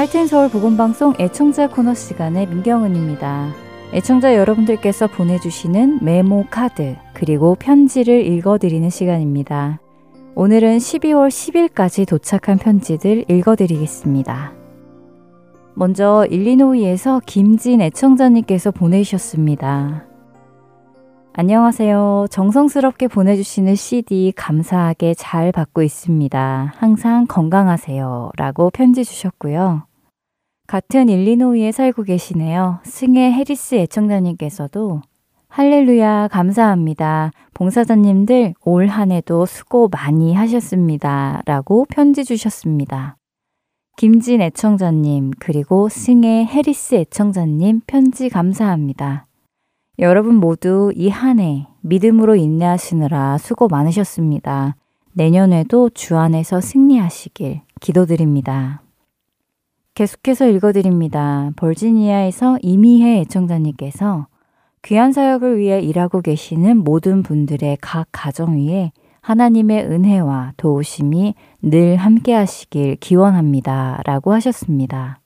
할텐 서울 보건방송 애청자 코너 시간의 민경은입니다. 애청자 여러분들께서 보내주시는 메모 카드 그리고 편지를 읽어드리는 시간입니다. 오늘은 12월 10일까지 도착한 편지들 읽어드리겠습니다. 먼저 일리노이에서 김진 애청자님께서 보내주셨습니다. 안녕하세요. 정성스럽게 보내주시는 CD 감사하게 잘 받고 있습니다. 항상 건강하세요. 라고 편지 주셨고요. 같은 일리노이에 살고 계시네요. 승혜 해리스 애청자님께서도 할렐루야 감사합니다. 봉사자님들 올 한 해도 수고 많이 하셨습니다. 라고 편지 주셨습니다. 김진 애청자님 그리고 승혜 해리스 애청자님 편지 감사합니다. 여러분 모두 이 한 해 믿음으로 인내하시느라 수고 많으셨습니다. 내년에도 주 안에서 승리하시길 기도드립니다. 계속해서 읽어드립니다. 벌지니아에서 이미혜 애청자님께서 귀한 사역을 위해 일하고 계시는 모든 분들의 각 가정 위에 하나님의 은혜와 도우심이 늘 함께 하시길 기원합니다. 라고 하셨습니다.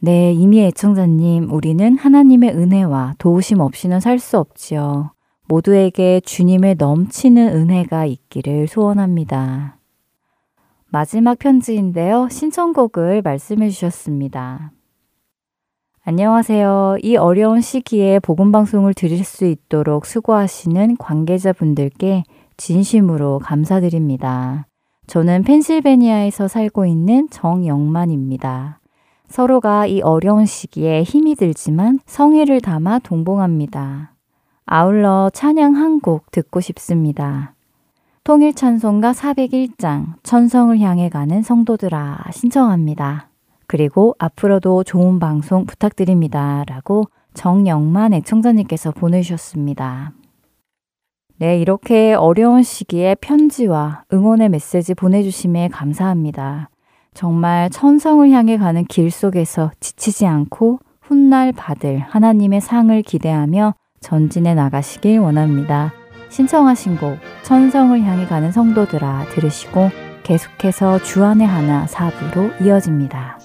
네, 이미 애청자님, 우리는 하나님의 은혜와 도우심 없이는 살 수 없지요. 모두에게 주님의 넘치는 은혜가 있기를 소원합니다. 마지막 편지인데요. 신청곡을 말씀해 주셨습니다. 안녕하세요. 이 어려운 시기에 복음방송을 들을 수 있도록 수고하시는 관계자분들께 진심으로 감사드립니다. 저는 펜실베니아에서 살고 있는 정영만입니다. 서로가 이 어려운 시기에 힘이 들지만 성의를 담아 동봉합니다. 아울러 찬양 한 곡 듣고 싶습니다. 통일 찬송가 401장 천성을 향해 가는 성도들아 신청합니다. 그리고 앞으로도 좋은 방송 부탁드립니다. 라고 정영만 애청자님께서 보내주셨습니다. 네, 이렇게 어려운 시기에 편지와 응원의 메시지 보내주심에 감사합니다. 정말 천성을 향해 가는 길 속에서 지치지 않고 훗날 받을 하나님의 상을 기대하며 전진해 나가시길 원합니다. 신청하신 곡 천성을 향해 가는 성도들아 들으시고 계속해서 주안의 하나 사부로 이어집니다.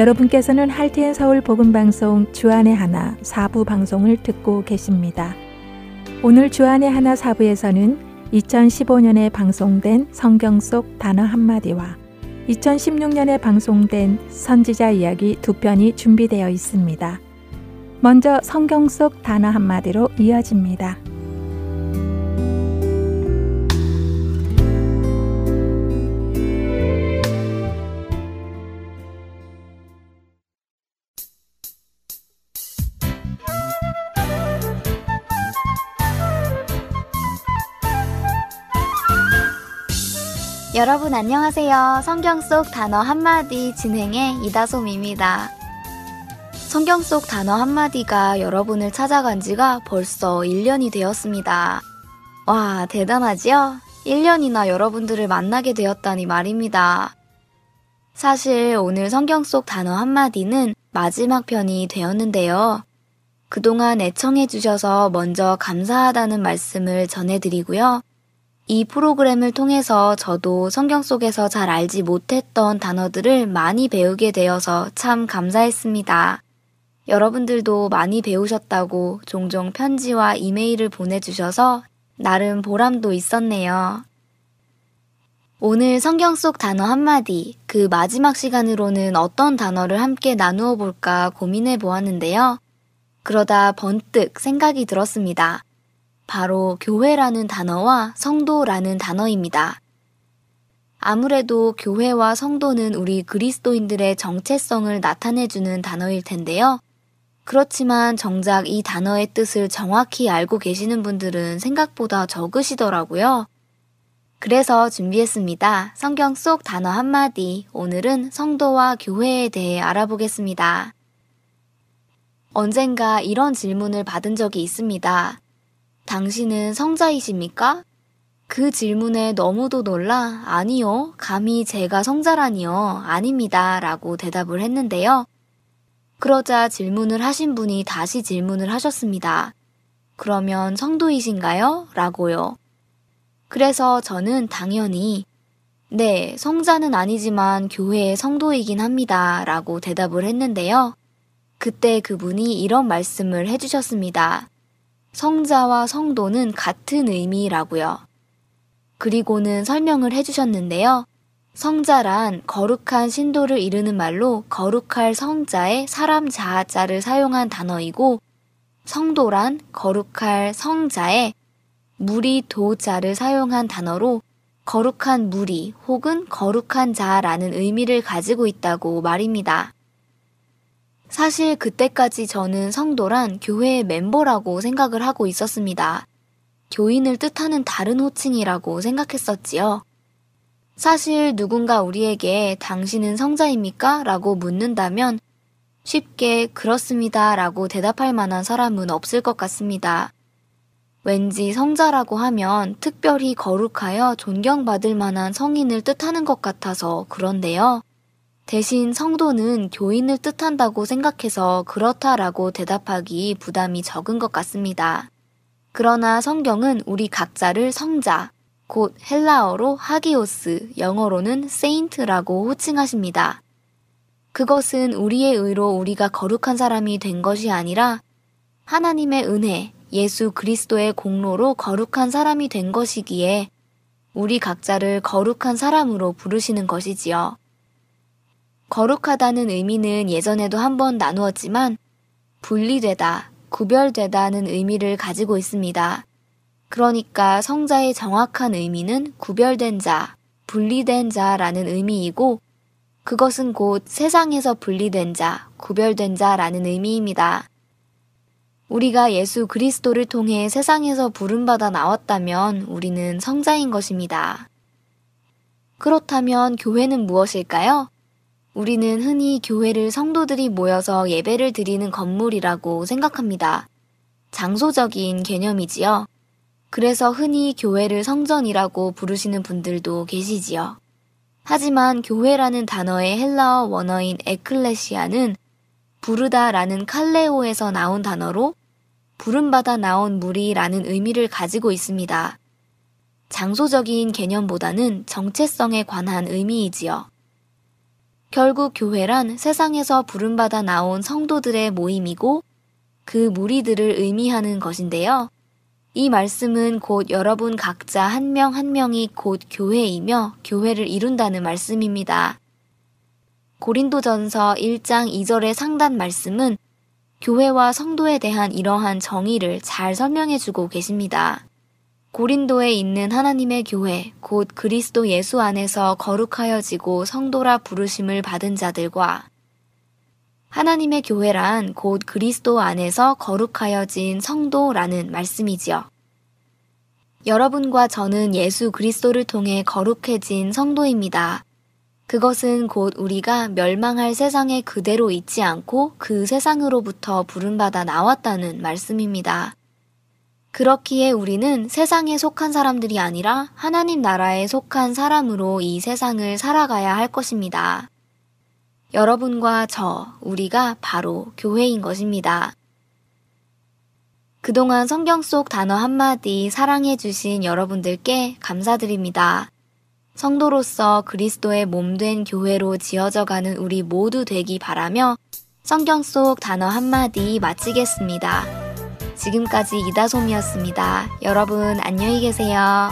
여러분께서는 할테인 서울 복음 방송 주안의 하나 사부 방송을 듣고 계십니다. 오늘 주안의 하나 사부에서는 2015년에 방송된 성경 속 단어 한마디와 2016년에 방송된 선지자 이야기 두 편이 준비되어 있습니다. 먼저 성경 속 단어 한마디로 이어집니다. 여러분 안녕하세요. 성경 속 단어 한마디 진행의 이다솜입니다. 성경 속 단어 한마디가 여러분을 찾아간 지가 벌써 1년이 되었습니다. 와, 대단하지요? 1년이나 여러분들을 만나게 되었다니 말입니다. 사실 오늘 성경 속 단어 한마디는 마지막 편이 되었는데요. 그동안 애청해주셔서 먼저 감사하다는 말씀을 전해드리고요. 이 프로그램을 통해서 저도 성경 속에서 잘 알지 못했던 단어들을 많이 배우게 되어서 참 감사했습니다. 여러분들도 많이 배우셨다고 종종 편지와 이메일을 보내주셔서 나름 보람도 있었네요. 오늘 성경 속 단어 한마디, 그 마지막 시간으로는 어떤 단어를 함께 나누어 볼까 고민해 보았는데요. 그러다 번뜩 생각이 들었습니다. 바로 교회라는 단어와 성도라는 단어입니다. 아무래도 교회와 성도는 우리 그리스도인들의 정체성을 나타내주는 단어일 텐데요. 그렇지만 정작 이 단어의 뜻을 정확히 알고 계시는 분들은 생각보다 적으시더라고요. 그래서 준비했습니다. 성경 속 단어 한마디. 오늘은 성도와 교회에 대해 알아보겠습니다. 언젠가 이런 질문을 받은 적이 있습니다. 당신은 성자이십니까? 그 질문에 너무도 놀라 아니요, 감히 제가 성자라니요, 아닙니다. 라고 대답을 했는데요. 그러자 질문을 하신 분이 다시 질문을 하셨습니다. 그러면 성도이신가요? 라고요. 그래서 저는 당연히 네, 성자는 아니지만 교회의 성도이긴 합니다. 라고 대답을 했는데요. 그때 그분이 이런 말씀을 해주셨습니다. 성자와 성도는 같은 의미라고요. 그리고는 설명을 해주셨는데요. 성자란 거룩한 신도를 이르는 말로 거룩할 성자의 사람 자자를 사용한 단어이고 성도란 거룩할 성자의 무리 도자를 사용한 단어로 거룩한 무리 혹은 거룩한 자라는 의미를 가지고 있다고 말입니다. 사실 그때까지 저는 성도란 교회의 멤버라고 생각을 하고 있었습니다. 교인을 뜻하는 다른 호칭이라고 생각했었지요. 사실 누군가 우리에게 당신은 성자입니까? 라고 묻는다면 쉽게 그렇습니다 라고 대답할 만한 사람은 없을 것 같습니다. 왠지 성자라고 하면 특별히 거룩하여 존경받을 만한 성인을 뜻하는 것 같아서 그런데요. 대신 성도는 교인을 뜻한다고 생각해서 그렇다라고 대답하기 부담이 적은 것 같습니다. 그러나 성경은 우리 각자를 성자, 곧 헬라어로 하기오스, 영어로는 세인트라고 호칭하십니다. 그것은 우리의 의로 우리가 거룩한 사람이 된 것이 아니라 하나님의 은혜, 예수 그리스도의 공로로 거룩한 사람이 된 것이기에 우리 각자를 거룩한 사람으로 부르시는 것이지요. 거룩하다는 의미는 예전에도 한번 나누었지만 분리되다, 구별되다는 의미를 가지고 있습니다. 그러니까 성자의 정확한 의미는 구별된 자, 분리된 자라는 의미이고 그것은 곧 세상에서 분리된 자, 구별된 자라는 의미입니다. 우리가 예수 그리스도를 통해 세상에서 부름받아 나왔다면 우리는 성자인 것입니다. 그렇다면 교회는 무엇일까요? 우리는 흔히 교회를 성도들이 모여서 예배를 드리는 건물이라고 생각합니다. 장소적인 개념이지요. 그래서 흔히 교회를 성전이라고 부르시는 분들도 계시지요. 하지만 교회라는 단어의 헬라어 원어인 에클레시아는 부르다라는 칼레오에서 나온 단어로 부름받아 나온 무리라는 의미를 가지고 있습니다. 장소적인 개념보다는 정체성에 관한 의미이지요. 결국 교회란 세상에서 부름받아 나온 성도들의 모임이고 그 무리들을 의미하는 것인데요. 이 말씀은 곧 여러분 각자 한 명한 한 명이 곧 교회이며 교회를 이룬다는 말씀입니다. 고린도전서 1장 2절의 상단 말씀은 교회와 성도에 대한 이러한 정의를 잘 설명해 주고 계십니다. 고린도에 있는 하나님의 교회, 곧 그리스도 예수 안에서 거룩하여지고 성도라 부르심을 받은 자들과 하나님의 교회란 곧 그리스도 안에서 거룩하여진 성도라는 말씀이지요. 여러분과 저는 예수 그리스도를 통해 거룩해진 성도입니다. 그것은 곧 우리가 멸망할 세상에 그대로 있지 않고 그 세상으로부터 부름받아 나왔다는 말씀입니다. 그렇기에 우리는 세상에 속한 사람들이 아니라 하나님 나라에 속한 사람으로 이 세상을 살아가야 할 것입니다. 여러분과 저, 우리가 바로 교회인 것입니다. 그동안 성경 속 단어 한마디 사랑해주신 여러분들께 감사드립니다. 성도로서 그리스도의 몸된 교회로 지어져 가는 우리 모두 되기 바라며 성경 속 단어 한마디 마치겠습니다. 지금까지 이다솜이었습니다. 여러분 안녕히 계세요.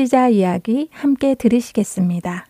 선지자 이야기 함께 들으시겠습니다.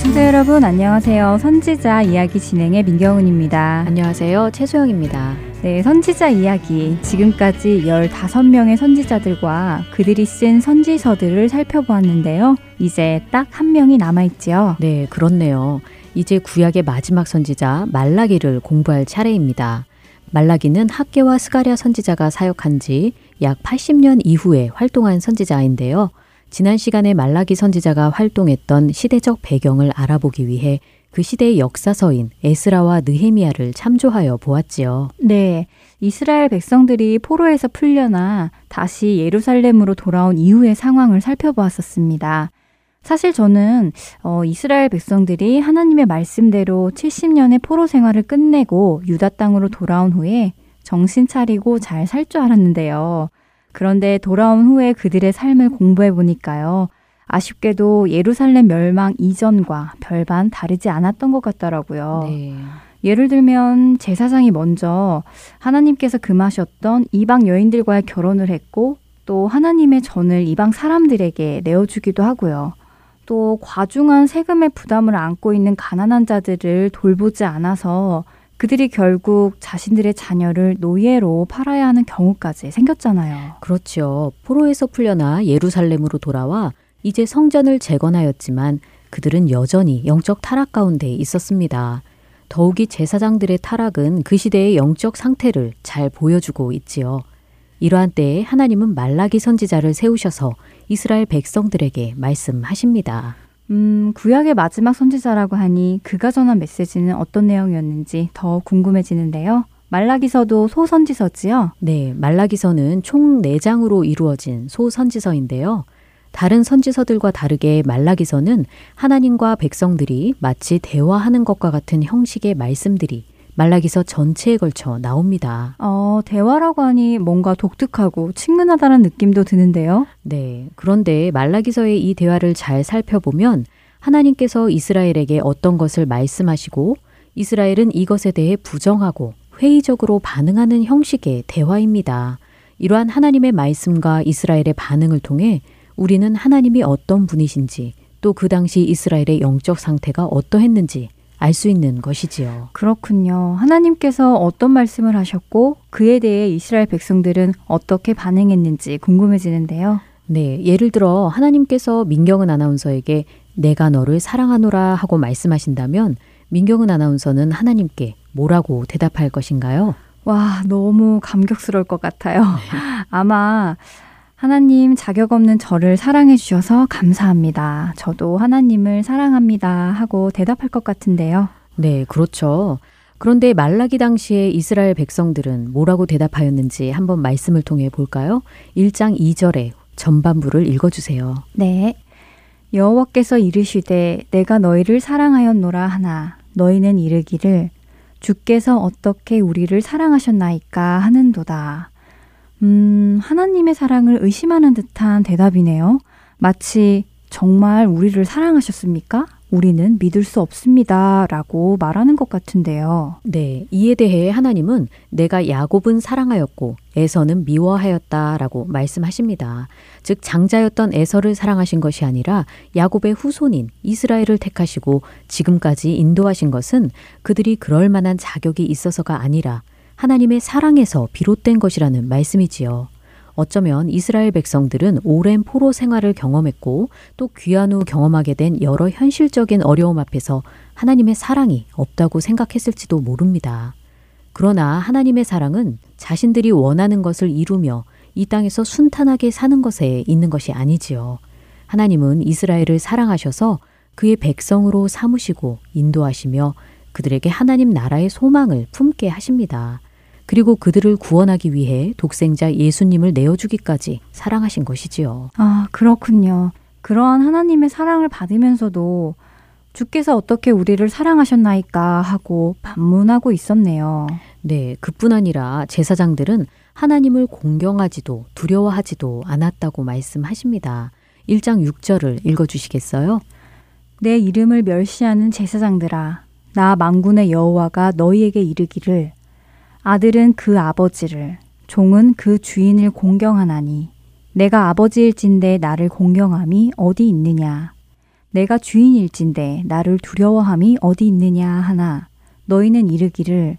청자 여러분 안녕하세요. 선지자 이야기 진행의 민경훈입니다. 안녕하세요. 최소영입니다. 네, 선지자 이야기. 지금까지 15명의 선지자들과 그들이 쓴 선지서들을 살펴보았는데요. 이제 딱 한 명이 남아있지요. 네, 그렇네요. 이제 구약의 마지막 선지자 말라기를 공부할 차례입니다. 말라기는 학계와 스가랴 선지자가 사역한 지 약 80년 이후에 활동한 선지자인데요. 지난 시간에 말라기 선지자가 활동했던 시대적 배경을 알아보기 위해 그 시대의 역사서인 에스라와 느헤미야를 참조하여 보았지요. 네. 이스라엘 백성들이 포로에서 풀려나 다시 예루살렘으로 돌아온 이후의 상황을 살펴보았었습니다. 사실 저는 어, 이스라엘 백성들이 하나님의 말씀대로 70년의 포로 생활을 끝내고 유다 땅으로 돌아온 후에 정신 차리고 잘 살 줄 알았는데요. 그런데 돌아온 후에 그들의 삶을 공부해 보니까요. 아쉽게도 예루살렘 멸망 이전과 별반 다르지 않았던 것 같더라고요. 네. 예를 들면 제사장이 먼저 하나님께서 금하셨던 이방 여인들과의 결혼을 했고 또 하나님의 전을 이방 사람들에게 내어주기도 하고요. 또 과중한 세금의 부담을 안고 있는 가난한 자들을 돌보지 않아서 그들이 결국 자신들의 자녀를 노예로 팔아야 하는 경우까지 생겼잖아요. 그렇죠. 포로에서 풀려나 예루살렘으로 돌아와 이제 성전을 재건하였지만 그들은 여전히 영적 타락 가운데 있었습니다. 더욱이 제사장들의 타락은 그 시대의 영적 상태를 잘 보여주고 있지요. 이러한 때에 하나님은 말라기 선지자를 세우셔서 이스라엘 백성들에게 말씀하십니다. 음, 구약의 마지막 선지자라고 하니 그가 전한 메시지는 어떤 내용이었는지 더 궁금해지는데요. 말라기서도 소선지서지요? 네, 말라기서는 총 4장으로 이루어진 소선지서인데요. 다른 선지서들과 다르게 말라기서는 하나님과 백성들이 마치 대화하는 것과 같은 형식의 말씀들이 말라기서 전체에 걸쳐 나옵니다. 어, 대화라고 하니 뭔가 독특하고 친근하다는 느낌도 드는데요. 네. 그런데 말라기서의 이 대화를 잘 살펴보면 하나님께서 이스라엘에게 어떤 것을 말씀하시고 이스라엘은 이것에 대해 부정하고 회의적으로 반응하는 형식의 대화입니다. 이러한 하나님의 말씀과 이스라엘의 반응을 통해 우리는 하나님이 어떤 분이신지 또 그 당시 이스라엘의 영적 상태가 어떠했는지 알 수 있는 것이지요. 그렇군요. 하나님께서 어떤 말씀을 하셨고 그에 대해 이스라엘 백성들은 어떻게 반응했는지 궁금해지는데요. 네, 예를 들어 하나님께서 민경은 아나운서에게 내가 너를 사랑하노라 하고 말씀하신다면 민경은 아나운서는 하나님께 뭐라고 대답할 것인가요? 와, 너무 감격스러울 것 같아요. 네. 아마 하나님 자격 없는 저를 사랑해 주셔서 감사합니다. 저도 하나님을 사랑합니다. 하고 대답할 것 같은데요. 네, 그렇죠. 그런데 말라기 당시에 이스라엘 백성들은 뭐라고 대답하였는지 한번 말씀을 통해 볼까요? 1장 2절에 전반부를 읽어 주세요. 네. 여호와께서 이르시되 내가 너희를 사랑하였노라 하나 너희는 이르기를 주께서 어떻게 우리를 사랑하셨나이까 하는도다. 음, 하나님의 사랑을 의심하는 듯한 대답이네요. 마치 정말 우리를 사랑하셨습니까? 우리는 믿을 수 없습니다. 라고 말하는 것 같은데요. 네. 이에 대해 하나님은 내가 야곱은 사랑하였고 에서는 미워하였다. 라고 말씀하십니다. 즉, 장자였던 에서를 사랑하신 것이 아니라 야곱의 후손인 이스라엘을 택하시고 지금까지 인도하신 것은 그들이 그럴 만한 자격이 있어서가 아니라 하나님의 사랑에서 비롯된 것이라는 말씀이지요. 어쩌면 이스라엘 백성들은 오랜 포로 생활을 경험했고 또 귀한 후 경험하게 된 여러 현실적인 어려움 앞에서 하나님의 사랑이 없다고 생각했을지도 모릅니다. 그러나 하나님의 사랑은 자신들이 원하는 것을 이루며 이 땅에서 순탄하게 사는 것에 있는 것이 아니지요. 하나님은 이스라엘을 사랑하셔서 그의 백성으로 삼으시고 인도하시며 그들에게 하나님 나라의 소망을 품게 하십니다. 그리고 그들을 구원하기 위해 독생자 예수님을 내어주기까지 사랑하신 것이지요. 아, 그렇군요. 그러한 하나님의 사랑을 받으면서도 주께서 어떻게 우리를 사랑하셨나이까 하고 반문하고 있었네요. 네, 그뿐 아니라 제사장들은 하나님을 공경하지도 두려워하지도 않았다고 말씀하십니다. 1장 6절을 읽어 주시겠어요? 내 이름을 멸시하는 제사장들아 나 망군의 여호와가 너희에게 이르기를 아들은 그 아버지를 종은 그 주인을 공경하나니 내가 아버지일진데 나를 공경함이 어디 있느냐 내가 주인일진데 나를 두려워함이 어디 있느냐 하나 너희는 이르기를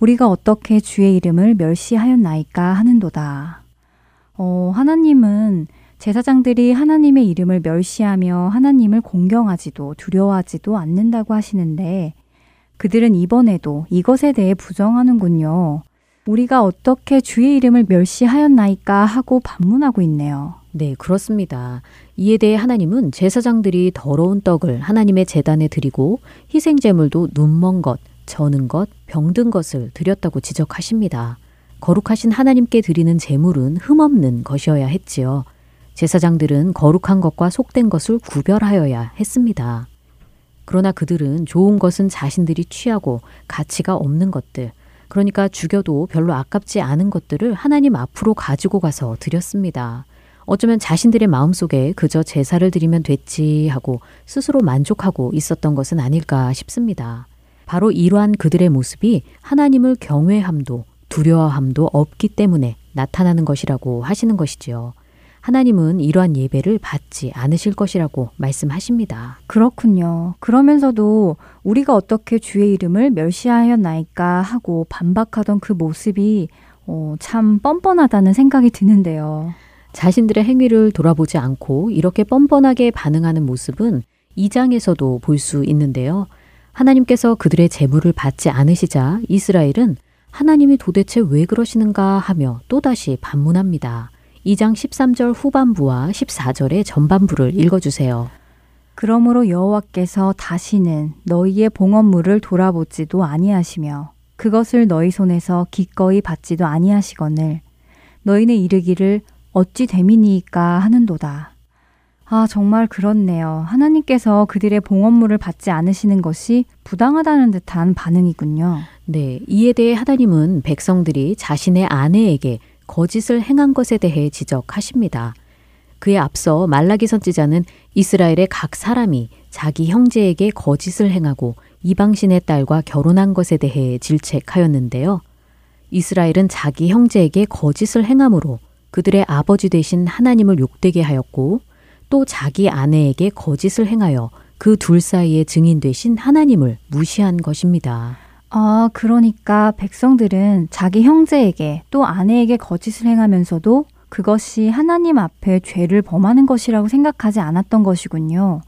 우리가 어떻게 주의 이름을 멸시하였나이까 하는도다. 어, 하나님은 제사장들이 하나님의 이름을 멸시하며 하나님을 공경하지도 두려워하지도 않는다고 하시는데 그들은 이번에도 이것에 대해 부정하는군요. 우리가 어떻게 주의 이름을 멸시하였나이까 하고 반문하고 있네요. 네, 그렇습니다. 이에 대해 하나님은 제사장들이 더러운 떡을 하나님의 재단에 드리고 희생제물도 눈먼 것, 저는 것, 병든 것을 드렸다고 지적하십니다. 거룩하신 하나님께 드리는 제물은 흠없는 것이어야 했지요. 제사장들은 거룩한 것과 속된 것을 구별하여야 했습니다. 그러나 그들은 좋은 것은 자신들이 취하고 가치가 없는 것들, 그러니까 죽여도 별로 아깝지 않은 것들을 하나님 앞으로 가지고 가서 드렸습니다. 어쩌면 자신들의 마음속에 그저 제사를 드리면 됐지 하고 스스로 만족하고 있었던 것은 아닐까 싶습니다. 바로 이러한 그들의 모습이 하나님을 경외함도 두려워함도 없기 때문에 나타나는 것이라고 하시는 것이지요. 하나님은 이러한 예배를 받지 않으실 것이라고 말씀하십니다. 그렇군요. 그러면서도 우리가 어떻게 주의 이름을 멸시하였나이까 하고 반박하던 그 모습이 어, 참 뻔뻔하다는 생각이 드는데요. 자신들의 행위를 돌아보지 않고 이렇게 뻔뻔하게 반응하는 모습은 2장에서도 볼 수 있는데요. 하나님께서 그들의 재물을 받지 않으시자 이스라엘은 하나님이 도대체 왜 그러시는가 하며 또다시 반문합니다. 2장 13절 후반부와 14절의 전반부를 읽어주세요. 그러므로 여호와께서 다시는 너희의 봉헌물을 돌아보지도 아니하시며 그것을 너희 손에서 기꺼이 받지도 아니하시거늘 너희는 이르기를 어찌 됨이니까 하는도다. 아, 정말 그렇네요. 하나님께서 그들의 봉헌물을 받지 않으시는 것이 부당하다는 듯한 반응이군요. 네, 이에 대해 하나님은 백성들이 자신의 아내에게 거짓을 행한 것에 대해 지적하십니다. 그에 앞서 말라기 선지자는 이스라엘의 각 사람이 자기 형제에게 거짓을 행하고 이방신의 딸과 결혼한 것에 대해 질책하였는데요. 이스라엘은 자기 형제에게 거짓을 행함으로 그들의 아버지 되신 하나님을 욕되게 하였고 또 자기 아내에게 거짓을 행하여 그 둘 사이에 증인 되신 하나님을 무시한 것입니다. 아, 그러니까 백성들은 자기 형제에게 또 아내에게 거짓을 행하면서도 그것이 하나님 앞에 죄를 범하는 것이라고 생각하지 않았던 것이군요.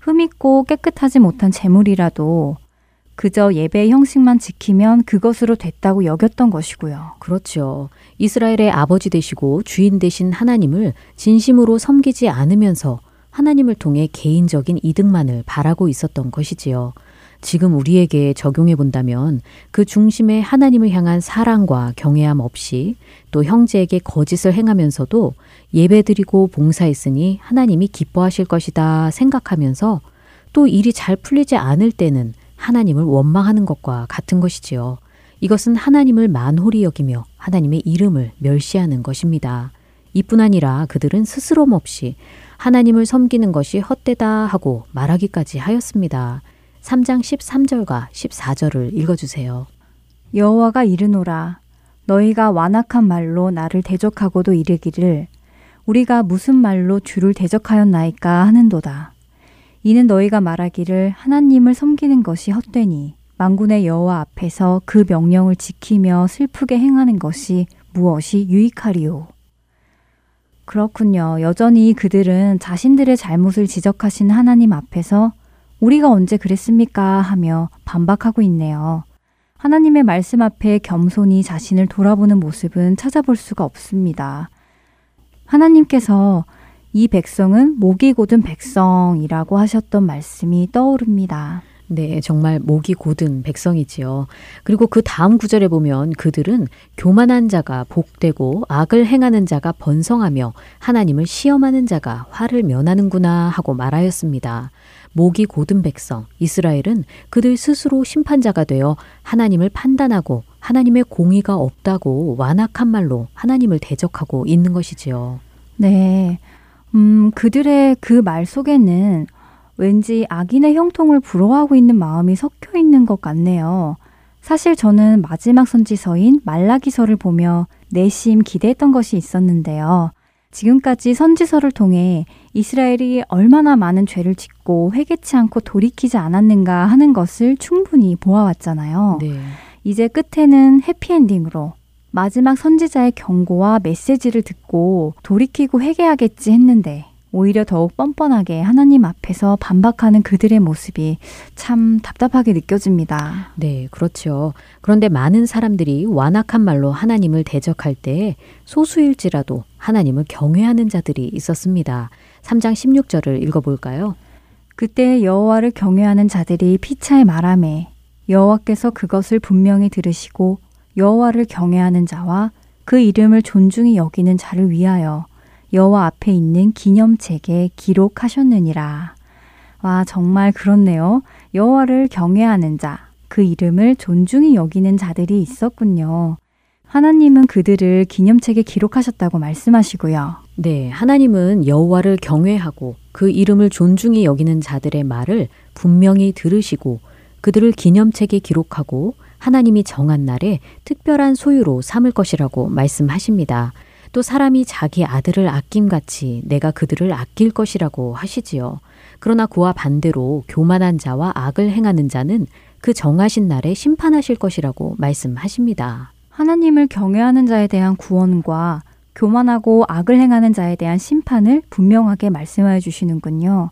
흠있고 깨끗하지 못한 재물이라도 그저 예배의 형식만 지키면 그것으로 됐다고 여겼던 것이고요. 그렇죠. 이스라엘의 아버지 되시고 주인 되신 하나님을 진심으로 섬기지 않으면서 하나님을 통해 개인적인 이득만을 바라고 있었던 것이지요. 지금 우리에게 적용해 본다면 그 중심에 하나님을 향한 사랑과 경외함 없이 또 형제에게 거짓을 행하면서도 예배드리고 봉사했으니 하나님이 기뻐하실 것이다 생각하면서 또 일이 잘 풀리지 않을 때는 하나님을 원망하는 것과 같은 것이지요. 이것은 하나님을 만홀히 여기며 하나님의 이름을 멸시하는 것입니다. 이뿐 아니라 그들은 스스럼 없이 하나님을 섬기는 것이 헛되다 하고 말하기까지 하였습니다. 3장 13절과 14절을 읽어주세요. 여호와가 이르노라 너희가 완악한 말로 나를 대적하고도 이르기를 우리가 무슨 말로 주를 대적하였나이까 하는도다. 이는 너희가 말하기를 하나님을 섬기는 것이 헛되니 만군의 여호와 앞에서 그 명령을 지키며 슬프게 행하는 것이 무엇이 유익하리요. 그렇군요. 여전히 그들은 자신들의 잘못을 지적하신 하나님 앞에서 우리가 언제 그랬습니까? 하며 반박하고 있네요. 하나님의 말씀 앞에 겸손히 자신을 돌아보는 모습은 찾아볼 수가 없습니다. 하나님께서 이 백성은 목이 곧은 백성이라고 하셨던 말씀이 떠오릅니다. 네, 정말 목이 곧은 백성이지요. 그리고 그 다음 구절에 보면 그들은 교만한 자가 복되고 악을 행하는 자가 번성하며 하나님을 시험하는 자가 화를 면하는구나 하고 말하였습니다. 목이 곧은 백성, 이스라엘은 그들 스스로 심판자가 되어 하나님을 판단하고 하나님의 공의가 없다고 완악한 말로 하나님을 대적하고 있는 것이지요. 네. 음, 그들의 그 말 속에는 왠지 악인의 형통을 부러워하고 있는 마음이 섞여 있는 것 같네요. 사실 저는 마지막 선지서인 말라기서를 보며 내심 기대했던 것이 있었는데요. 지금까지 선지서를 통해 이스라엘이 얼마나 많은 죄를 짓고 회개치 않고 돌이키지 않았는가 하는 것을 충분히 보아왔잖아요. 네. 이제 끝에는 해피엔딩으로 마지막 선지자의 경고와 메시지를 듣고 돌이키고 회개하겠지 했는데 오히려 더욱 뻔뻔하게 하나님 앞에서 반박하는 그들의 모습이 참 답답하게 느껴집니다. 네, 그렇죠. 그런데 많은 사람들이 완악한 말로 하나님을 대적할 때 소수일지라도 하나님을 경외하는 자들이 있었습니다. 3장 16절을 읽어볼까요? 그때 여호와를 경외하는 자들이 피차에 말함에 여호와께서 그것을 분명히 들으시고 여호와를 경외하는 자와 그 이름을 존중히 여기는 자를 위하여 여호와 앞에 있는 기념책에 기록하셨느니라. 와, 정말 그렇네요. 여호와를 경외하는 자, 그 이름을 존중히 여기는 자들이 있었군요. 하나님은 그들을 기념책에 기록하셨다고 말씀하시고요. 네, 하나님은 여호와를 경외하고 그 이름을 존중히 여기는 자들의 말을 분명히 들으시고 그들을 기념책에 기록하고 하나님이 정한 날에 특별한 소유로 삼을 것이라고 말씀하십니다. 또 사람이 자기 아들을 아낌같이 내가 그들을 아낄 것이라고 하시지요. 그러나 그와 반대로 교만한 자와 악을 행하는 자는 그 정하신 날에 심판하실 것이라고 말씀하십니다. 하나님을 경외하는 자에 대한 구원과 교만하고 악을 행하는 자에 대한 심판을 분명하게 말씀하여 주시는군요.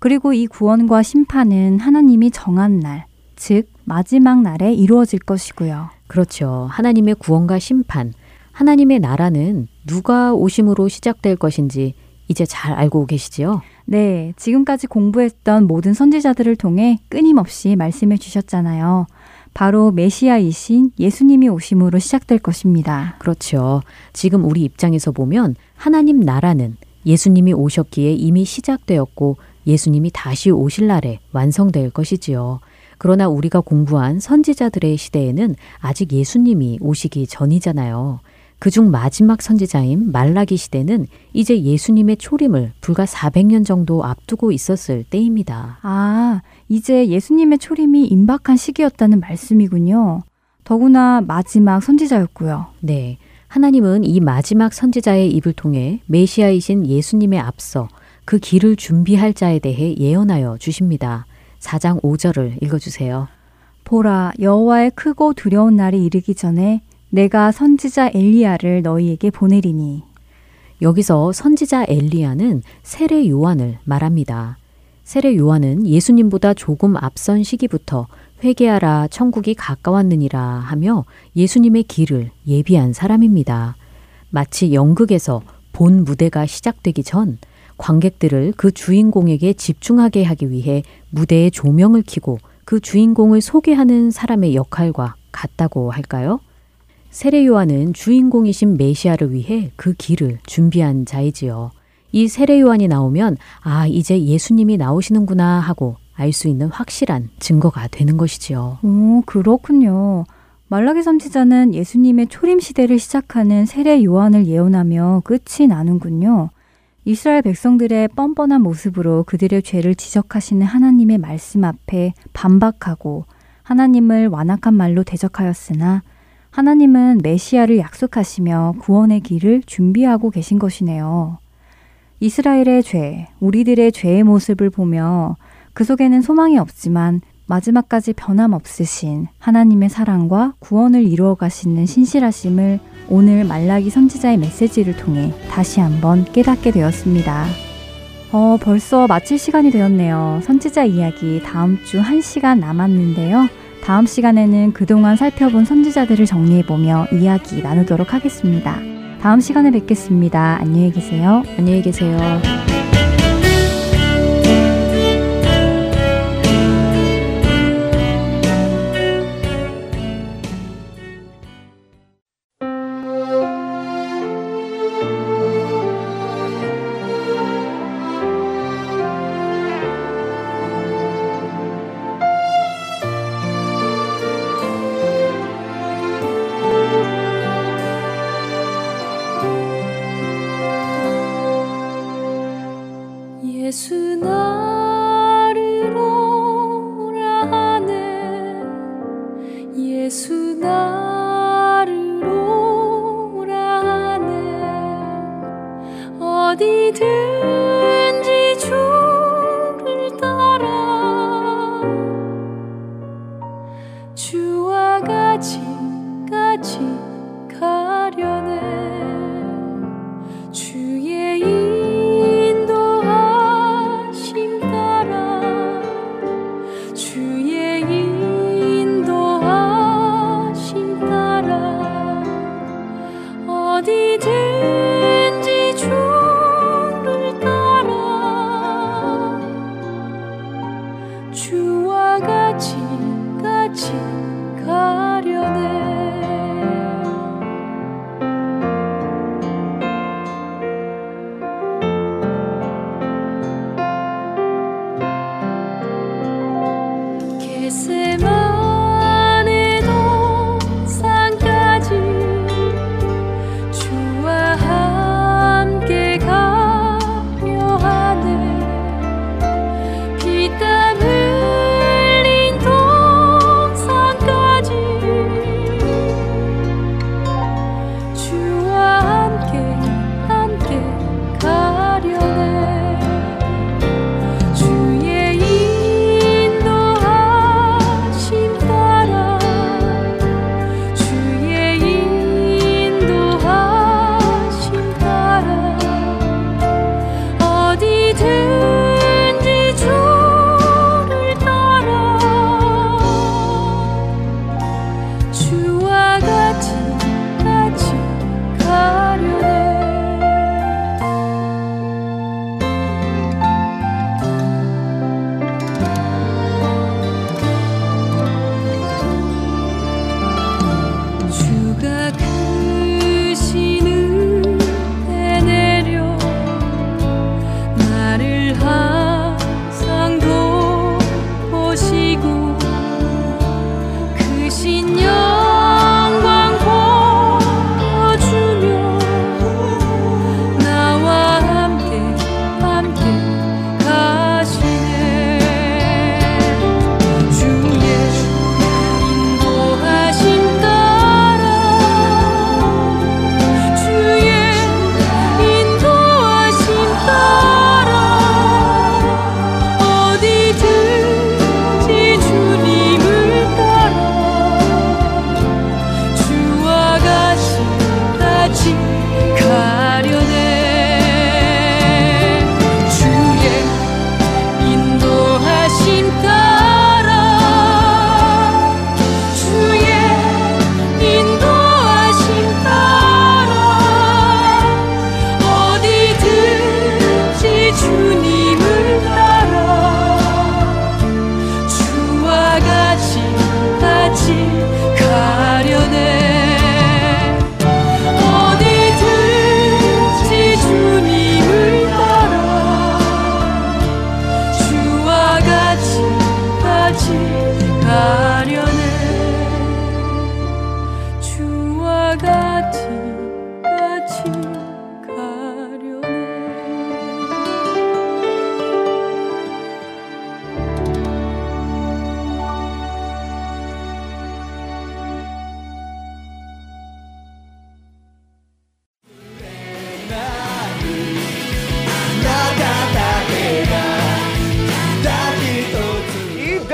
그리고 이 구원과 심판은 하나님이 정한 날, 즉 마지막 날에 이루어질 것이고요. 그렇죠. 하나님의 구원과 심판, 하나님의 나라는 누가 오심으로 시작될 것인지 이제 잘 알고 계시지요? 네, 지금까지 공부했던 모든 선지자들을 통해 끊임없이 말씀해 주셨잖아요. 바로 메시아이신 예수님이 오심으로 시작될 것입니다. 그렇죠. 지금 우리 입장에서 보면 하나님 나라는 예수님이 오셨기에 이미 시작되었고 예수님이 다시 오실 날에 완성될 것이지요. 그러나 우리가 공부한 선지자들의 시대에는 아직 예수님이 오시기 전이잖아요. 그중 마지막 선지자인 말라기 시대는 이제 예수님의 초림을 불과 400년 정도 앞두고 있었을 때입니다. 아, 이제 예수님의 초림이 임박한 시기였다는 말씀이군요. 더구나 마지막 선지자였고요. 네. 하나님은 이 마지막 선지자의 입을 통해 메시아이신 예수님의 앞서 그 길을 준비할 자에 대해 예언하여 주십니다. 4장 5절을 읽어주세요. 보라, 여호와의 크고 두려운 날이 이르기 전에 내가 선지자 엘리야를 너희에게 보내리니. 여기서 선지자 엘리야는 세례 요한을 말합니다. 세례 요한은 예수님보다 조금 앞선 시기부터 회개하라 천국이 가까웠느니라 하며 예수님의 길을 예비한 사람입니다. 마치 연극에서 본 무대가 시작되기 전 관객들을 그 주인공에게 집중하게 하기 위해 무대에 조명을 켜고 그 주인공을 소개하는 사람의 역할과 같다고 할까요? 세례 요한은 주인공이신 메시아를 위해 그 길을 준비한 자이지요. 이 세례 요한이 나오면 아 이제 예수님이 나오시는구나 하고 알 수 있는 확실한 증거가 되는 것이지요. 오 그렇군요. 말라기 선지자는 예수님의 초림 시대를 시작하는 세례 요한을 예언하며 끝이 나는군요. 이스라엘 백성들의 뻔뻔한 모습으로 그들의 죄를 지적하시는 하나님의 말씀 앞에 반박하고 하나님을 완악한 말로 대적하였으나 하나님은 메시아를 약속하시며 구원의 길을 준비하고 계신 것이네요. 이스라엘의 죄, 우리들의 죄의 모습을 보며 그 속에는 소망이 없지만 마지막까지 변함없으신 하나님의 사랑과 구원을 이루어 가시는 신실하심을 오늘 말라기 선지자의 메시지를 통해 다시 한번 깨닫게 되었습니다. 어, 벌써 마칠 시간이 되었네요. 선지자 이야기 다음 주 1시간 남았는데요. 다음 시간에는 그동안 살펴본 선지자들을 정리해보며 이야기 나누도록 하겠습니다. 다음 시간에 뵙겠습니다. 안녕히 계세요. 안녕히 계세요.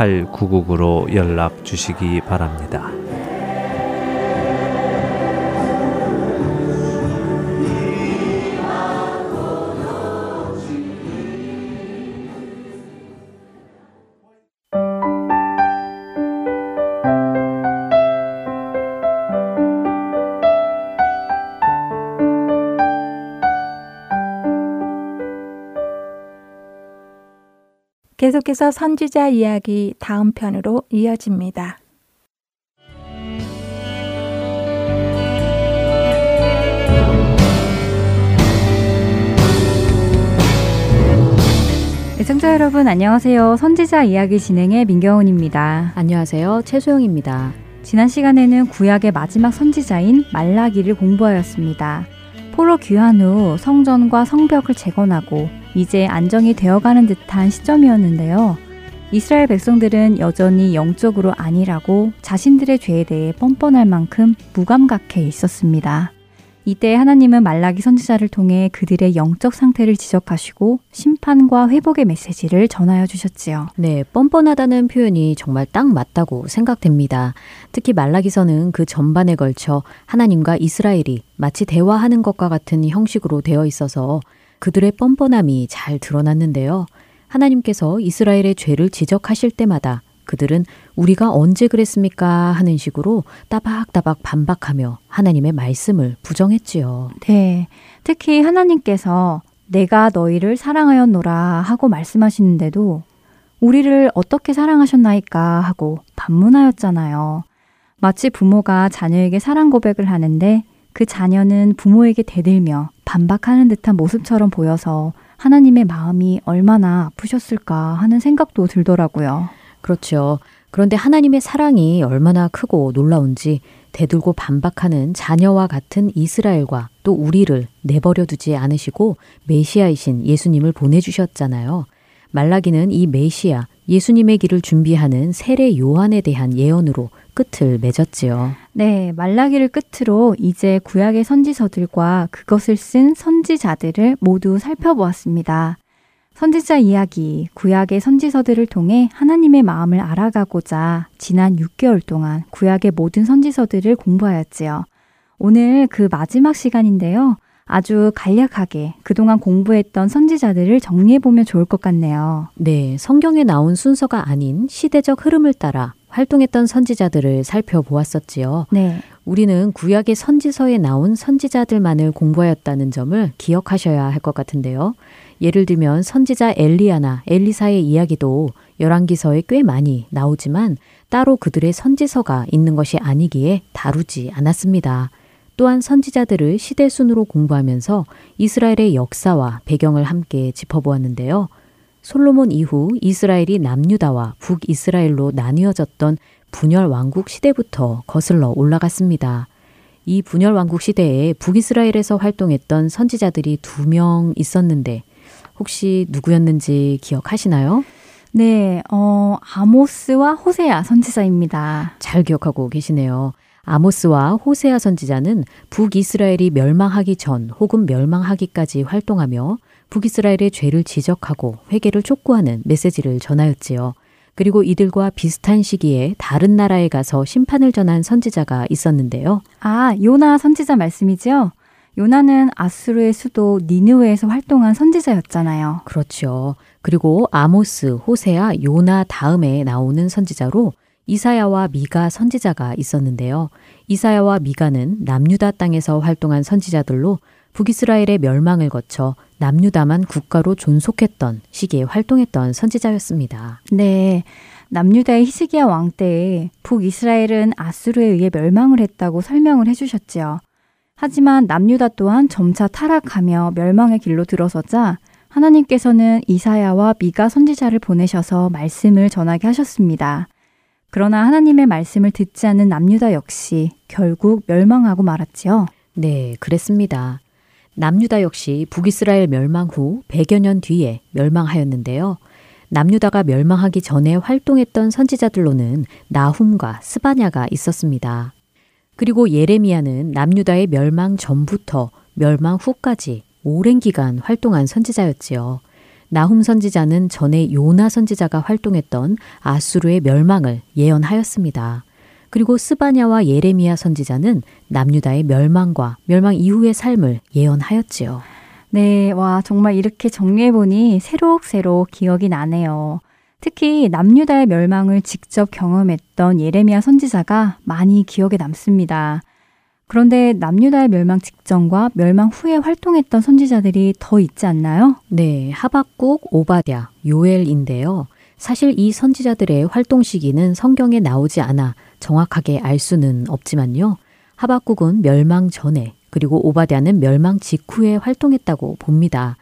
602-866-8999로 연락 주시기 바랍니다. 계속해서 선지자 이야기 다음 편으로 이어집니다. 애청자 여러분 안녕하세요. 선지자 이야기 진행의 민경훈입니다. 안녕하세요. 최소영입니다. 지난 시간에는 구약의 마지막 선지자인 말라기를 공부하였습니다. 포로 귀환 후 성전과 성벽을 재건하고 이제 안정이 되어가는 듯한 시점이었는데요. 이스라엘 백성들은 여전히 영적으로 아니라고 자신들의 죄에 대해 뻔뻔할 만큼 무감각해 있었습니다. 이때 하나님은 말라기 선지자를 통해 그들의 영적 상태를 지적하시고 심판과 회복의 메시지를 전하여 주셨지요. 네, 뻔뻔하다는 표현이 정말 딱 맞다고 생각됩니다. 특히 말라기서는 그 전반에 걸쳐 하나님과 이스라엘이 마치 대화하는 것과 같은 형식으로 되어 있어서 그들의 뻔뻔함이 잘 드러났는데요. 하나님께서 이스라엘의 죄를 지적하실 때마다 그들은 우리가 언제 그랬습니까? 하는 식으로 따박따박 반박하며 하나님의 말씀을 부정했지요. 네. 특히 하나님께서 내가 너희를 사랑하였노라 하고 말씀하시는데도 우리를 어떻게 사랑하셨나이까 하고 반문하였잖아요. 마치 부모가 자녀에게 사랑 고백을 하는데 그 자녀는 부모에게 대들며 반박하는 듯한 모습처럼 보여서 하나님의 마음이 얼마나 아프셨을까 하는 생각도 들더라고요. 그렇죠. 그런데 하나님의 사랑이 얼마나 크고 놀라운지 대들고 반박하는 자녀와 같은 이스라엘과 또 우리를 내버려 두지 않으시고 메시아이신 예수님을 보내주셨잖아요. 말라기는 이 메시아, 예수님의 길을 준비하는 세례 요한에 대한 예언으로 끝을 맺었지요. 네, 말라기를 끝으로 이제 구약의 선지서들과 그것을 쓴 선지자들을 모두 살펴보았습니다. 선지자 이야기, 구약의 선지서들을 통해 하나님의 마음을 알아가고자 지난 6개월 동안 구약의 모든 선지서들을 공부하였지요. 오늘 그 마지막 시간인데요. 아주 간략하게 그동안 공부했던 선지자들을 정리해보면 좋을 것 같네요. 네, 성경에 나온 순서가 아닌 시대적 흐름을 따라 활동했던 선지자들을 살펴보았었지요. 네. 우리는 구약의 선지서에 나온 선지자들만을 공부하였다는 점을 기억하셔야 할 것 같은데요. 예를 들면 선지자 엘리야나 엘리사의 이야기도 열왕기서에 꽤 많이 나오지만 따로 그들의 선지서가 있는 것이 아니기에 다루지 않았습니다. 또한 선지자들을 시대 순으로 공부하면서 이스라엘의 역사와 배경을 함께 짚어보았는데요. 솔로몬 이후 이스라엘이 남유다와 북이스라엘로 나뉘어졌던 분열 왕국 시대부터 거슬러 올라갔습니다. 이 분열 왕국 시대에 북이스라엘에서 활동했던 선지자들이 두 명 있었는데 혹시 누구였는지 기억하시나요? 네, 어, 아모스와 호세아 선지자입니다. 잘 기억하고 계시네요. 아모스와 호세아 선지자는 북이스라엘이 멸망하기 전 혹은 멸망하기까지 활동하며 북이스라엘의 죄를 지적하고 회개를 촉구하는 메시지를 전하였지요. 그리고 이들과 비슷한 시기에 다른 나라에 가서 심판을 전한 선지자가 있었는데요. 아, 요나 선지자 말씀이죠? 요나는 아수르의 수도 니느웨에서 활동한 선지자였잖아요. 그렇죠. 그리고 아모스, 호세아, 요나 다음에 나오는 선지자로 이사야와 미가 선지자가 있었는데요. 이사야와 미가는 남유다 땅에서 활동한 선지자들로 북이스라엘의 멸망을 거쳐 남유다만 국가로 존속했던 시기에 활동했던 선지자였습니다. 네. 남유다의 히스기야 왕 때에 북이스라엘은 아수르에 의해 멸망을 했다고 설명을 해 주셨지요. 하지만 남유다 또한 점차 타락하며 멸망의 길로 들어서자 하나님께서는 이사야와 미가 선지자를 보내셔서 말씀을 전하게 하셨습니다. 그러나 하나님의 말씀을 듣지 않는 남유다 역시 결국 멸망하고 말았지요. 네, 그랬습니다. 남유다 역시 북이스라엘 멸망 후 100여 년 뒤에 멸망하였는데요. 남유다가 멸망하기 전에 활동했던 선지자들로는 나훔과 스바냐가 있었습니다. 그리고 예레미야는 남유다의 멸망 전부터 멸망 후까지 오랜 기간 활동한 선지자였지요. 나훔 선지자는 전에 요나 선지자가 활동했던 아수르의 멸망을 예언하였습니다. 그리고 스바냐와 예레미야 선지자는 남유다의 멸망과 멸망 이후의 삶을 예언하였지요. 네, 와, 정말 이렇게 정리해보니 새록새록 기억이 나네요. 특히 남유다의 멸망을 직접 경험했던 예레미야 선지자가 많이 기억에 남습니다. 그런데 남유다의 멸망 직전과 멸망 후에 활동했던 선지자들이 더 있지 않나요? 네, 하박국, 오바댜, 요엘인데요. 사실 이 선지자들의 활동 시기는 성경에 나오지 않아 정확하게 알 수는 없지만요. 하박국은 멸망 전에 그리고 오바댜는 멸망 직후에 활동했다고 봅니다.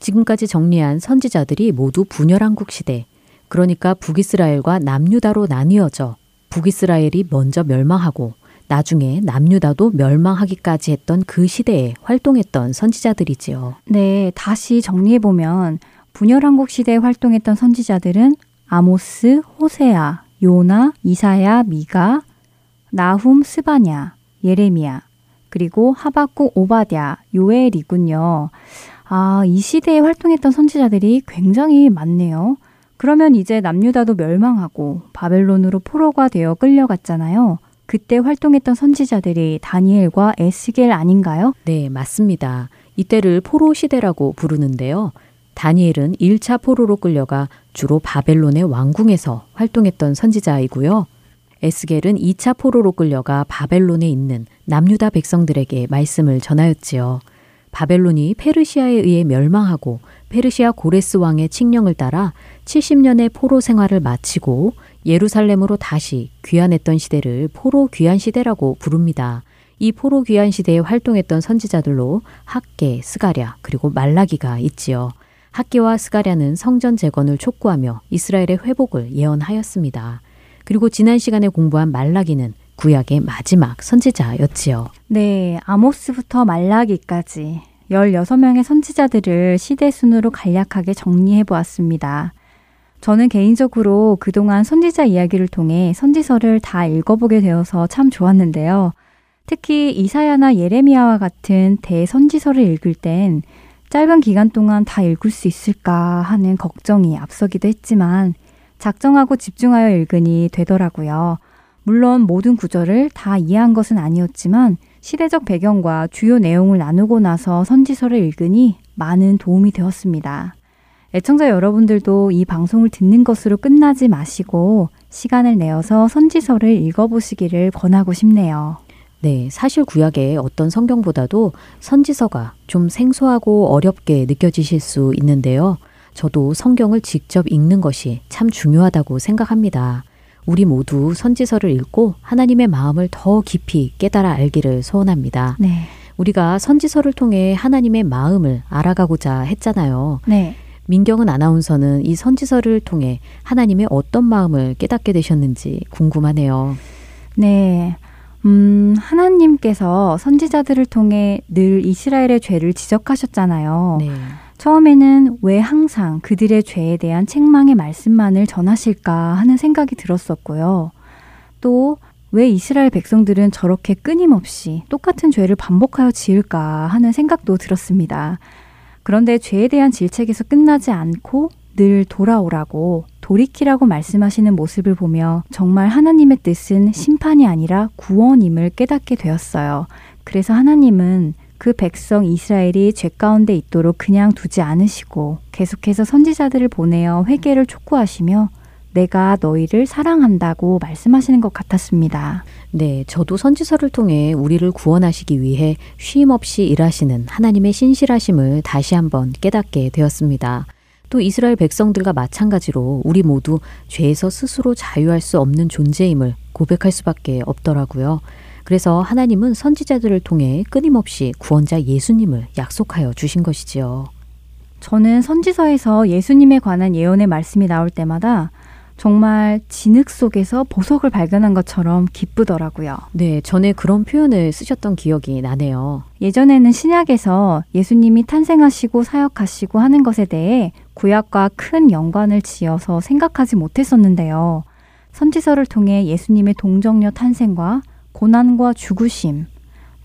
지금까지 정리한 선지자들이 모두 분열왕국 시대, 그러니까 북이스라엘과 남유다로 나뉘어져 북이스라엘이 먼저 멸망하고 나중에 남유다도 멸망하기까지 했던 그 시대에 활동했던 선지자들이지요. 네, 다시 정리해보면 분열왕국 시대에 활동했던 선지자들은 아모스, 호세아, 요나, 이사야, 미가, 나훔, 스바냐, 예레미야, 그리고 하박국, 오바댜, 요엘이군요. 아, 이 시대에 활동했던 선지자들이 굉장히 많네요. 그러면 이제 남유다도 멸망하고 바벨론으로 포로가 되어 끌려갔잖아요. 그때 활동했던 선지자들이 다니엘과 에스겔 아닌가요? 네, 맞습니다. 이때를 포로 시대라고 부르는데요. 다니엘은 1차 포로로 끌려가 주로 바벨론의 왕궁에서 활동했던 선지자이고요. 에스겔은 2차 포로로 끌려가 바벨론에 있는 남유다 백성들에게 말씀을 전하였지요. 바벨론이 페르시아에 의해 멸망하고 페르시아 고레스 왕의 칙령을 따라 70년의 포로 생활을 마치고 예루살렘으로 다시 귀환했던 시대를 포로 귀환 시대라고 부릅니다. 이 포로 귀환 시대에 활동했던 선지자들로 학계, 스가랴, 그리고 말라기가 있지요. 학계와 스가랴는 성전 재건을 촉구하며 이스라엘의 회복을 예언하였습니다. 그리고 지난 시간에 공부한 말라기는 구약의 마지막 선지자였지요. 네, 아모스부터 말라기까지 16명의 선지자들을 시대 순으로 간략하게 정리해 보았습니다. 저는 개인적으로 그동안 선지자 이야기를 통해 선지서를 다 읽어보게 되어서 참 좋았는데요. 특히 이사야나 예레미야와 같은 대선지서를 읽을 땐 짧은 기간 동안 다 읽을 수 있을까 하는 걱정이 앞서기도 했지만 작정하고 집중하여 읽으니 되더라고요. 물론 모든 구절을 다 이해한 것은 아니었지만 시대적 배경과 주요 내용을 나누고 나서 선지서를 읽으니 많은 도움이 되었습니다. 애청자 여러분들도 이 방송을 듣는 것으로 끝나지 마시고 시간을 내어서 선지서를 읽어보시기를 권하고 싶네요. 네, 사실 구약의 어떤 성경보다도 선지서가 좀 생소하고 어렵게 느껴지실 수 있는데요. 저도 성경을 직접 읽는 것이 참 중요하다고 생각합니다. 우리 모두 선지서를 읽고 하나님의 마음을 더 깊이 깨달아 알기를 소원합니다. 네. 우리가 선지서를 통해 하나님의 마음을 알아가고자 했잖아요. 네. 민경은 아나운서는 이 선지서를 통해 하나님의 어떤 마음을 깨닫게 되셨는지 궁금하네요. 네. 음, 하나님께서 선지자들을 통해 늘 이스라엘의 죄를 지적하셨잖아요. 네. 처음에는 왜 항상 그들의 죄에 대한 책망의 말씀만을 전하실까 하는 생각이 들었었고요. 또 왜 이스라엘 백성들은 저렇게 끊임없이 똑같은 죄를 반복하여 지을까 하는 생각도 들었습니다. 그런데 죄에 대한 질책에서 끝나지 않고 늘 돌아오라고 돌이키라고 말씀하시는 모습을 보며 정말 하나님의 뜻은 심판이 아니라 구원임을 깨닫게 되었어요. 그래서 하나님은 그 백성 이스라엘이 죄 가운데 있도록 그냥 두지 않으시고 계속해서 선지자들을 보내어 회개를 촉구하시며 내가 너희를 사랑한다고 말씀하시는 것 같았습니다. 네, 저도 선지서를 통해 우리를 구원하시기 위해 쉼 없이 일하시는 하나님의 신실하심을 다시 한번 깨닫게 되었습니다. 또 이스라엘 백성들과 마찬가지로 우리 모두 죄에서 스스로 자유할 수 없는 존재임을 고백할 수밖에 없더라고요. 그래서 하나님은 선지자들을 통해 끊임없이 구원자 예수님을 약속하여 주신 것이지요. 저는 선지서에서 예수님에 관한 예언의 말씀이 나올 때마다 정말 진흙 속에서 보석을 발견한 것처럼 기쁘더라고요. 네, 전에 그런 표현을 쓰셨던 기억이 나네요. 예전에는 신약에서 예수님이 탄생하시고 사역하시고 하는 것에 대해 구약과 큰 연관을 지어서 생각하지 못했었는데요. 선지서를 통해 예수님의 동정녀 탄생과 고난과 죽으심,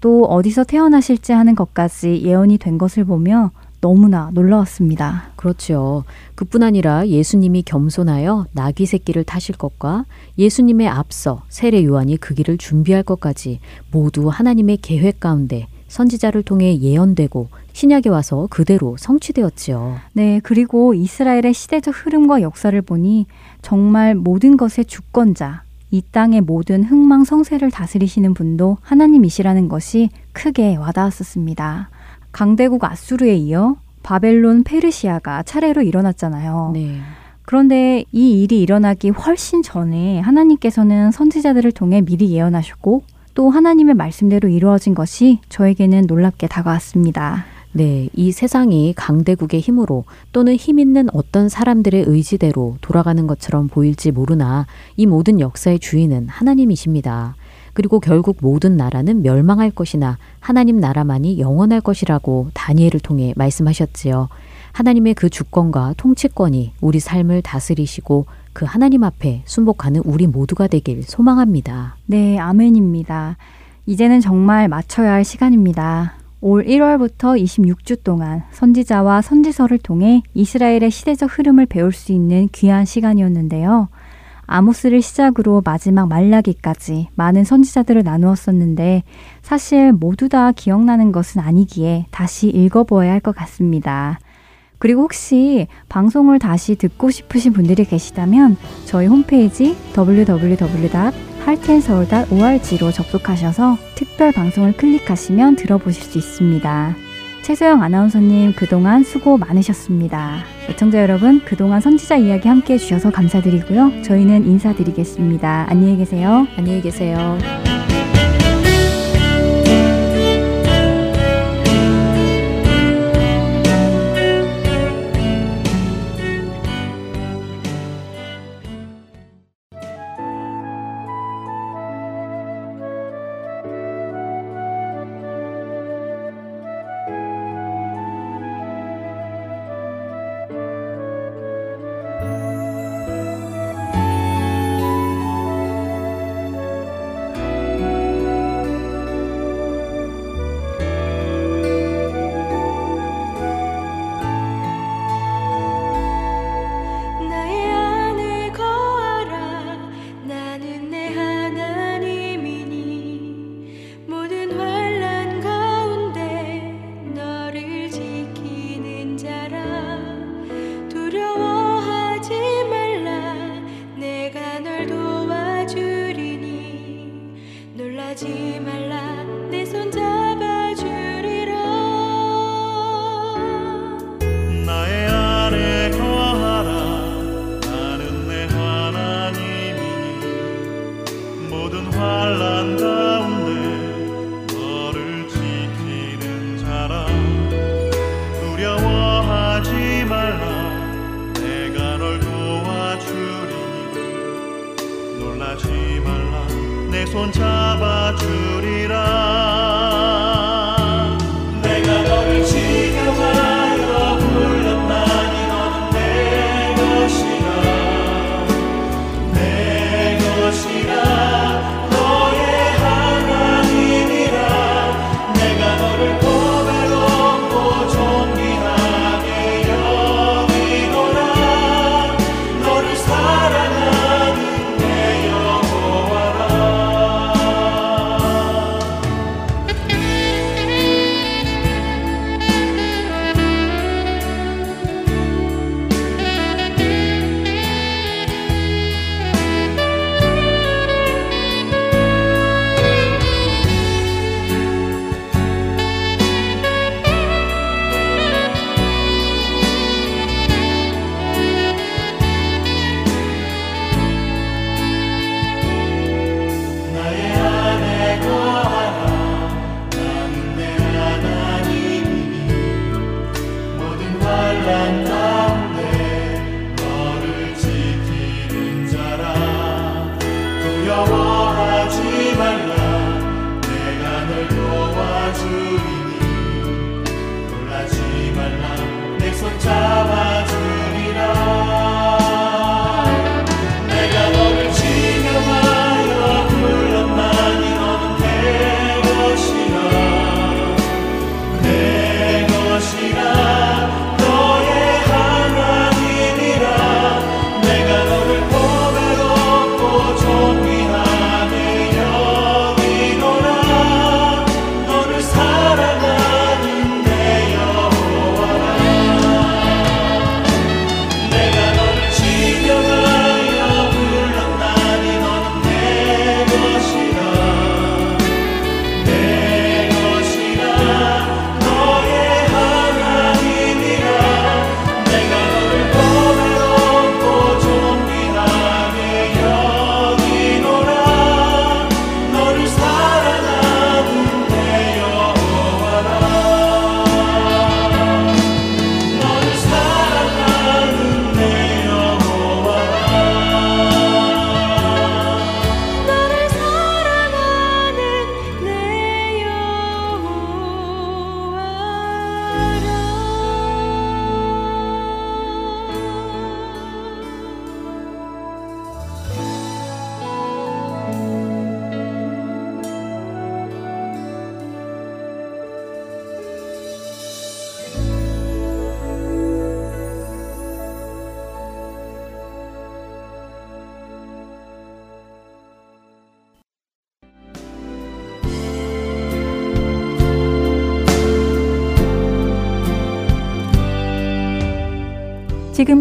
또 어디서 태어나실지 하는 것까지 예언이 된 것을 보며 너무나 놀라웠습니다. 그렇죠. 그뿐 아니라 예수님이 겸손하여 나귀 새끼를 타실 것과 예수님의 앞서 세례 요한이 그 길을 준비할 것까지 모두 하나님의 계획 가운데 선지자를 통해 예언되고 신약에 와서 그대로 성취되었지요. 네, 그리고 이스라엘의 시대적 흐름과 역사를 보니 정말 모든 것의 주권자, 이 땅의 모든 흥망성쇠를 다스리시는 분도 하나님이시라는 것이 크게 와닿았었습니다. 강대국 아수르에 이어 바벨론, 페르시아가 차례로 일어났잖아요. 네. 그런데 이 일이 일어나기 훨씬 전에 하나님께서는 선지자들을 통해 미리 예언하셨고 또 하나님의 말씀대로 이루어진 것이 저에게는 놀랍게 다가왔습니다. 네, 이 세상이 강대국의 힘으로 또는 힘 있는 어떤 사람들의 의지대로 돌아가는 것처럼 보일지 모르나 이 모든 역사의 주인은 하나님이십니다. 그리고 결국 모든 나라는 멸망할 것이나 하나님 나라만이 영원할 것이라고 다니엘을 통해 말씀하셨지요. 하나님의 그 주권과 통치권이 우리 삶을 다스리시고 그 하나님 앞에 순복하는 우리 모두가 되길 소망합니다. 네, 아멘입니다. 이제는 정말 맞춰야 할 시간입니다. 올 1월부터 26주 동안 선지자와 선지서를 통해 이스라엘의 시대적 흐름을 배울 수 있는 귀한 시간이었는데요. 아모스를 시작으로 마지막 말라기까지 많은 선지자들을 나누었었는데 사실 모두 다 기억나는 것은 아니기에 다시 읽어보아야 할 것 같습니다. 그리고 혹시 방송을 다시 듣고 싶으신 분들이 계시다면 저희 홈페이지 www.할텐서울.org로 접속하셔서 특별 방송을 클릭하시면 들어보실 수 있습니다. 최소영 아나운서님 그동안 수고 많으셨습니다. 애청자 여러분 그동안 선지자 이야기 함께 해주셔서 감사드리고요. 저희는 인사드리겠습니다. 안녕히 계세요. 안녕히 계세요.